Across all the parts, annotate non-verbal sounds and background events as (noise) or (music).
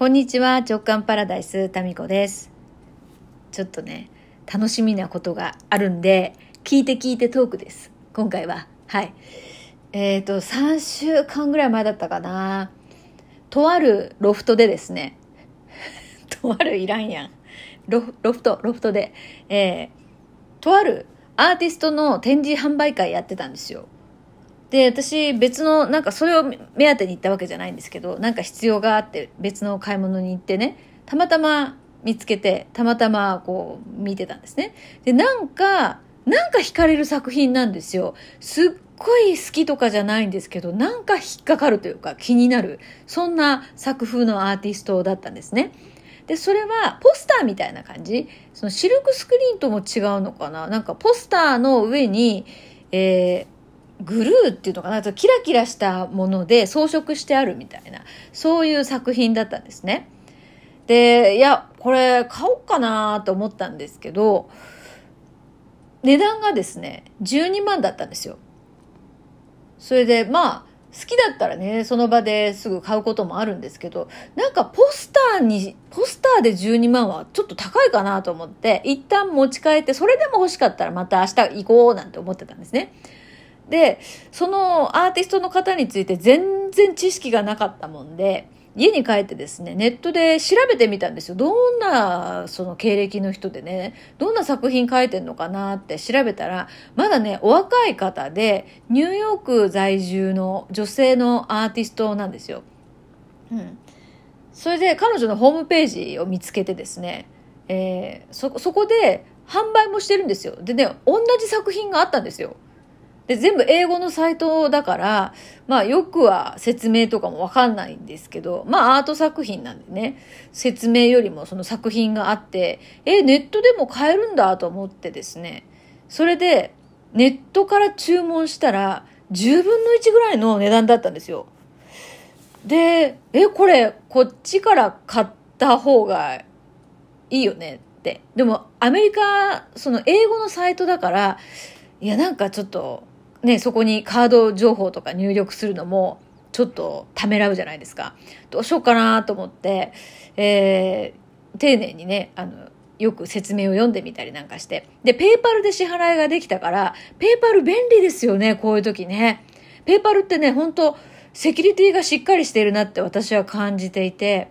こんにちは、直感パラダイス、タミコです。ちょっとね、楽しみなことがあるんで、聞いて聞いてトークです。今回は。はい。えっ、と、3週間ぐらい前だったかな。とあるロフトでですね、(laughs) とあるいらんやん。ロフロフト、ロフトで、えー、とあるアーティストの展示販売会やってたんですよ。で、私別の、なんかそれを目当てに行ったわけじゃないんですけど、なんか必要があって別の買い物に行ってね、たまたま見つけて、たまたまこう見てたんですね。で、なんか、なんか惹かれる作品なんですよ。すっごい好きとかじゃないんですけど、なんか引っかかるというか気になる。そんな作風のアーティストだったんですね。で、それはポスターみたいな感じ。そのシルクスクリーンとも違うのかななんかポスターの上に、えー、グルーっていうのかな？キラキラしたもので装飾してあるみたいな、そういう作品だったんですね。で、いや、これ買おうかなと思ったんですけど、値段がですね、12万だったんですよ。それで、まあ、好きだったらね、その場ですぐ買うこともあるんですけど、なんかポスターに、ポスターで12万はちょっと高いかなと思って、一旦持ち帰って、それでも欲しかったらまた明日行こうなんて思ってたんですね。で、そのアーティストの方について全然知識がなかったもんで、家に帰ってですね、ネットで調べてみたんですよ。どんな、その経歴の人でね、どんな作品書いてんのかなって調べたら、まだね、お若い方で、ニューヨーク在住の女性のアーティストなんですよ。うん。それで彼女のホームページを見つけてですね、えー、そ、そこで販売もしてるんですよ。でね、同じ作品があったんですよ。で、全部英語のサイトだから、まあよくは説明とかもわかんないんですけど、まあアート作品なんでね、説明よりもその作品があって、え、ネットでも買えるんだと思ってですね、それでネットから注文したら10分の1ぐらいの値段だったんですよ。で、え、これこっちから買った方がいいよねって。でもアメリカ、その英語のサイトだから、いやなんかちょっと、ね、そこにカード情報とか入力するのも、ちょっとためらうじゃないですか。どうしようかなと思って、えー、丁寧にね、あの、よく説明を読んでみたりなんかして。で、ペーパルで支払いができたから、ペーパル便利ですよね、こういう時ね。ペーパルってね、本当セキュリティがしっかりしているなって私は感じていて、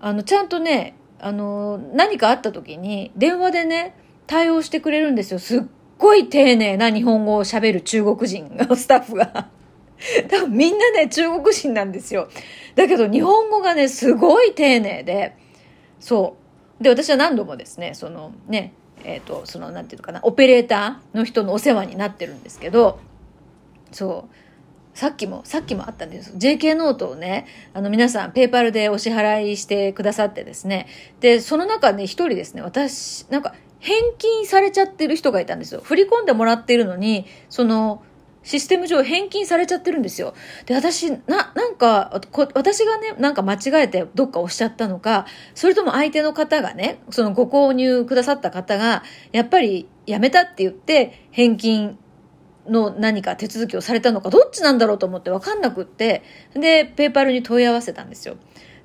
あの、ちゃんとね、あの、何かあった時に、電話でね、対応してくれるんですよ。すっごい丁寧な日本語を喋る中国人のスタッフが。(laughs) 多分みんなね、中国人なんですよ。だけど日本語がね、すごい丁寧で、そう。で、私は何度もですね、そのね、えっ、ー、と、その、なんていうのかな、オペレーターの人のお世話になってるんですけど、そう。さっきも、さっきもあったんです。JK ノートをね、あの皆さん PayPal でお支払いしてくださってですね。で、その中で一人ですね、私、なんか返金されちゃってる人がいたんですよ。振り込んでもらってるのに、その、システム上返金されちゃってるんですよ。で、私、な、なんか、私がね、なんか間違えてどっか押しちゃったのか、それとも相手の方がね、そのご購入くださった方が、やっぱりやめたって言って、返金の何か手続きをされたのか、どっちなんだろうと思って分かんなくって、で、ペーパルに問い合わせたんですよ。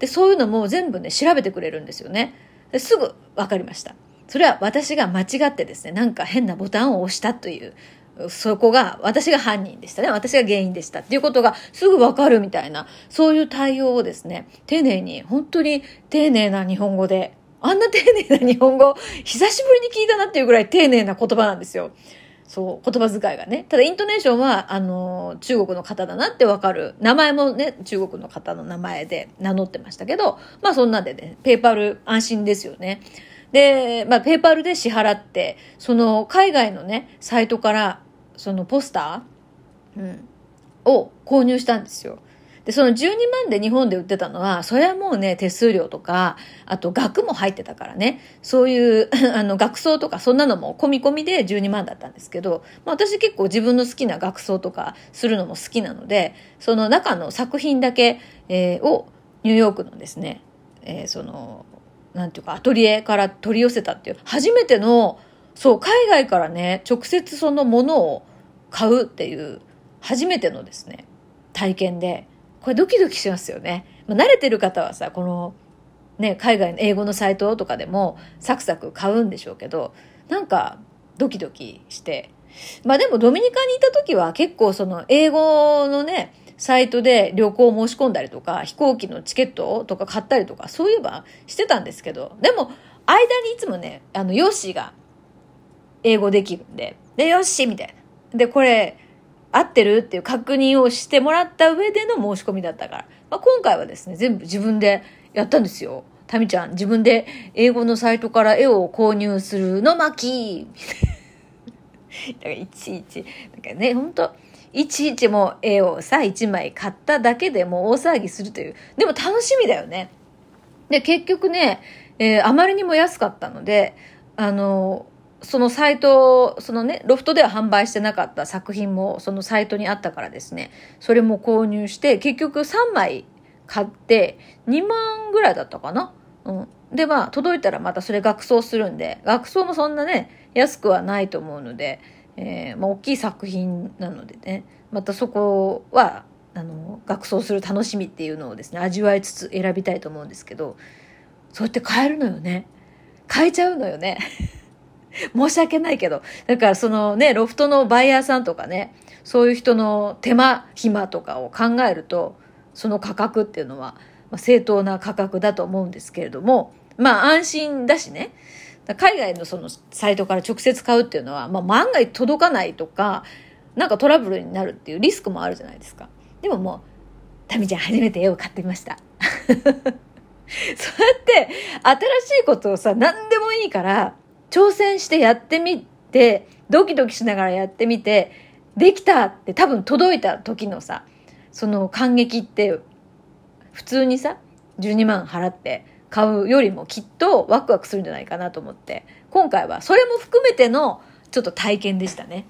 で、そういうのも全部ね、調べてくれるんですよね。ですぐ分かりました。それは私が間違ってですね、なんか変なボタンを押したという、そこが私が犯人でしたね。私が原因でしたっていうことがすぐわかるみたいな、そういう対応をですね、丁寧に、本当に丁寧な日本語で、あんな丁寧な日本語、久しぶりに聞いたなっていうぐらい丁寧な言葉なんですよ。そう、言葉遣いがね。ただ、イントネーションは、あの、中国の方だなってわかる。名前もね、中国の方の名前で名乗ってましたけど、まあそんなでね、ペーパル安心ですよね。で、まあ、ペーパルで支払って、その海外のね、サイトから、そのポスター、うん、を購入したんですよ。で、その12万で日本で売ってたのは、それはもうね、手数料とか、あと額も入ってたからね、そういう、(laughs) あの、額装とか、そんなのも込み込みで12万だったんですけど、まあ私結構自分の好きな額装とかするのも好きなので、その中の作品だけ、えー、をニューヨークのですね、えー、その、なんていうか、アトリエから取り寄せたっていう、初めての、そう、海外からね、直接そのものを買うっていう、初めてのですね、体験で、これドキドキしますよね。まあ、慣れてる方はさ、この、ね、海外の英語のサイトとかでもサクサク買うんでしょうけど、なんかドキドキして、まあでもドミニカにいた時は結構その英語のね、サイトで旅行を申し込んだりとか、飛行機のチケットとか買ったりとか、そういえばしてたんですけど、でも、間にいつもね、あの、ヨッシーが英語できるんで、で、よしみたいな。で、これ、合ってるっていう確認をしてもらった上での申し込みだったから。まあ、今回はですね、全部自分でやったんですよ。タミちゃん、自分で英語のサイトから絵を購入するの巻 (laughs) だからいちいち、なんかね、本当いちいちも絵をさ、1枚買っただけでもう大騒ぎするという。でも楽しみだよね。で、結局ね、えー、あまりにも安かったので、あの、そのサイト、そのね、ロフトでは販売してなかった作品もそのサイトにあったからですね、それも購入して、結局3枚買って2万ぐらいだったかな。うん。で、まあ、届いたらまたそれ額装するんで、額装もそんなね、安くはないと思うので、えー、まあ、大きい作品なのでね、またそこは、あの、学装する楽しみっていうのをですね、味わいつつ選びたいと思うんですけど、そうやって買えるのよね。買えちゃうのよね。(laughs) 申し訳ないけど。だからそのね、ロフトのバイヤーさんとかね、そういう人の手間暇とかを考えると、その価格っていうのは、まあ、正当な価格だと思うんですけれども、まあ安心だしね。海外のそのサイトから直接買うっていうのは、まあ、万が一届かないとか、なんかトラブルになるっていうリスクもあるじゃないですか。でももう、タミちゃん初めて絵を買ってみました。(laughs) そうやって新しいことをさ、何でもいいから、挑戦してやってみて、ドキドキしながらやってみて、できたって多分届いた時のさ、その感激って、普通にさ、12万払って買うよりもきっとワクワクするんじゃないかなと思って、今回はそれも含めてのちょっと体験でしたね。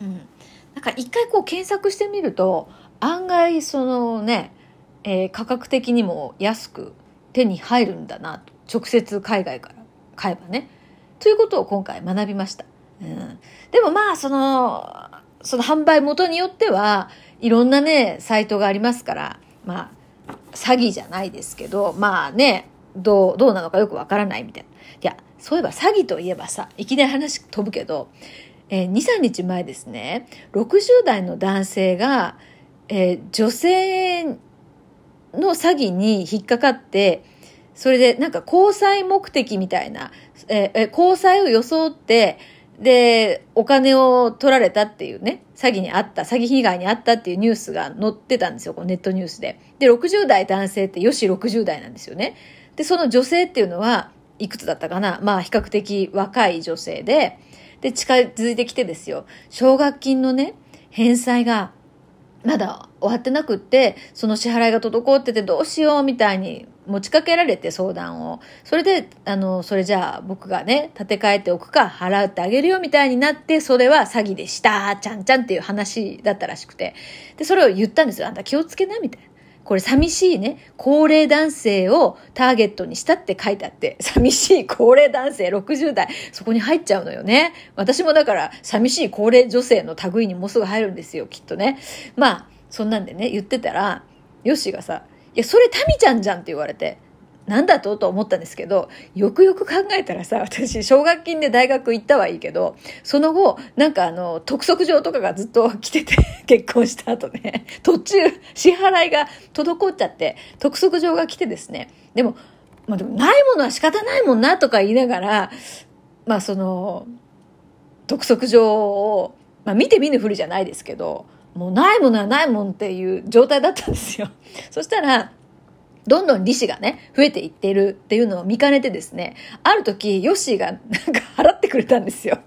うん。なんか一回こう検索してみると、案外そのね、えー、価格的にも安く手に入るんだなと。直接海外から買えばね。ということを今回学びました。うん、でもまあ、その、その販売元によっては、いろんなね、サイトがありますから、まあ、詐欺じゃないですけど、まあね、どう、どうなのかよくわからないみたいな。いや、そういえば詐欺といえばさ、いきなり話飛ぶけど、えー、2、3日前ですね、60代の男性が、えー、女性の詐欺に引っかかって、それでなんか交際目的みたいな、えー、交際を装って、で、お金を取られたっていうね、詐欺にあった、詐欺被害にあったっていうニュースが載ってたんですよ、こネットニュースで。で、60代男性ってよし60代なんですよね。で、その女性っていうのは、いくつだったかな？まあ、比較的若い女性で、で、近づいてきてですよ、奨学金のね、返済がまだ終わってなくって、その支払いが滞っててどうしようみたいに持ちかけられて相談を。それで、あの、それじゃあ僕がね、立て替えておくか払ってあげるよみたいになって、それは詐欺でした、ちゃんちゃんっていう話だったらしくて。で、それを言ったんですよ。あんた気をつけな、みたいな。これ寂しいね、高齢男性をターゲットにしたって書いてあって、寂しい高齢男性60代、そこに入っちゃうのよね。私もだから寂しい高齢女性の類にもうすぐ入るんですよ、きっとね。まあ、そんなんでね、言ってたら、ヨッシーがさ、や、それタミちゃんじゃんって言われて、なんだと？と思ったんですけど、よくよく考えたらさ、私、奨学金で大学行ったはいいけど、その後、なんかあの、督促状とかがずっと来てて、(laughs) 結婚した後ね、途中、支払いが滞っちゃって、督促状が来てですね、でも、まあでも、ないものは仕方ないもんなとか言いながら、まあその、督促状を、まあ見て見ぬふりじゃないですけど、もうないものはないもんっていう状態だったんですよ。(laughs) そしたら、どんどん利子がね、増えていってるっていうのを見かねてですね、ある時、ヨッシーがなんか払ってくれたんですよ。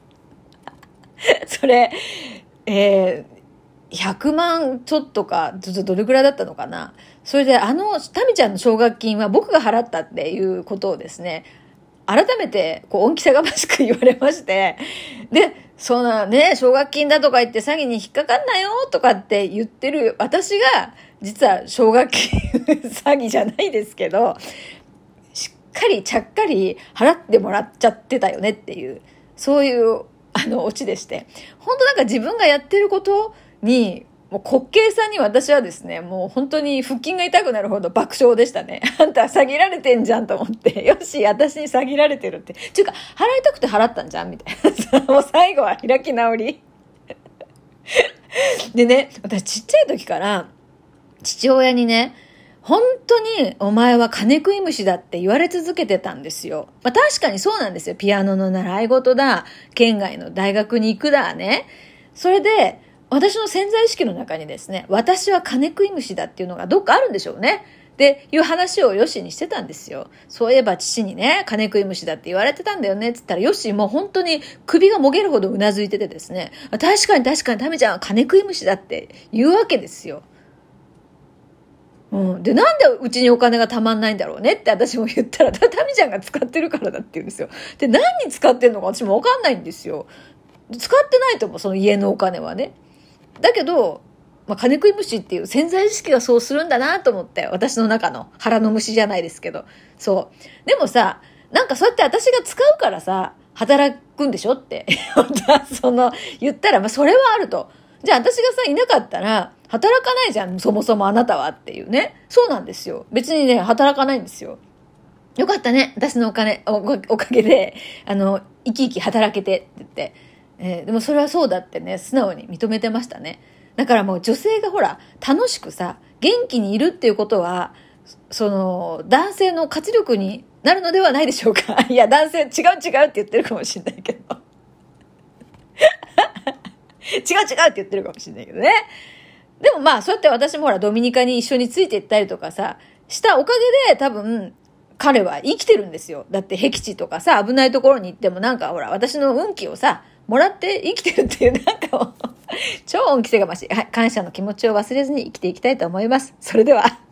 (laughs) それ、えー、100万ちょっとか、ちょっとどれぐらいだったのかな。それで、あの、タミちゃんの奨学金は僕が払ったっていうことをですね、改めて、こう、恩着せがましく言われまして、(laughs) で、そんなね、奨学金だとか言って詐欺に引っかかんなよとかって言ってる私が、実は奨学金詐欺じゃないですけど、しっかりちゃっかり払ってもらっちゃってたよねっていう、そういう、あの、オチでして。本当なんか自分がやってることに、もう滑稽さんに私はですね、もう本当に腹筋が痛くなるほど爆笑でしたね。(laughs) あんた詐欺られてんじゃんと思って、(laughs) よし、私に詐欺られてるって。ちゅうか、払いたくて払ったんじゃんみたいな。(laughs) もう最後は開き直り。でね、私ちっちゃい時から、父親にね、本当にお前は金食い虫だって言われ続けてたんですよ。まあ確かにそうなんですよ。ピアノの習い事だ、県外の大学に行くだね。それで、私の潜在意識の中にですね、私は金食い虫だっていうのがどっかあるんでしょうね。っていう話をヨシにしてたんですよ。そういえば父にね、金食い虫だって言われてたんだよねって言ったら、ヨシもう本当に首がもげるほどうなずいててですね、確かに確かにタミちゃんは金食い虫だって言うわけですよ。うん。で、なんでうちにお金がたまんないんだろうね？って私も言ったら、タミちゃんが使ってるからだって言うんですよ。で、何に使ってんのか私もわかんないんですよ。使ってないと思う、その家のお金はね。だけど、まあ、金食い虫っていう潜在意識がそうするんだなと思って、私の中の腹の虫じゃないですけど。そう。でもさ、なんかそうやって私が使うからさ、働くんでしょって。(laughs) その、言ったら、まあ、それはあると。じゃあ私がさ、いなかったら、働かないじゃん、そもそもあなたはっていうね。そうなんですよ。別にね、働かないんですよ。よかったね。私のお金、おおかげで、あの、生き生き働けてって言って。えー、でもそれはそうだってね、素直に認めてましたね。だからもう女性がほら、楽しくさ、元気にいるっていうことは、その、男性の活力になるのではないでしょうか。(laughs) いや、男性違う違うって言ってるかもしれないけど。違う違うって言ってるかもしれ (laughs) ないけどね。でもまあ、そうやって私もほら、ドミニカに一緒について行ったりとかさ、したおかげで多分、彼は生きてるんですよ。だって僻地とかさ、危ないところに行ってもなんかほら、私の運気をさ、もらって生きてるっていう、なんか (laughs) 超恩着せがましい。はい、感謝の気持ちを忘れずに生きていきたいと思います。それでは。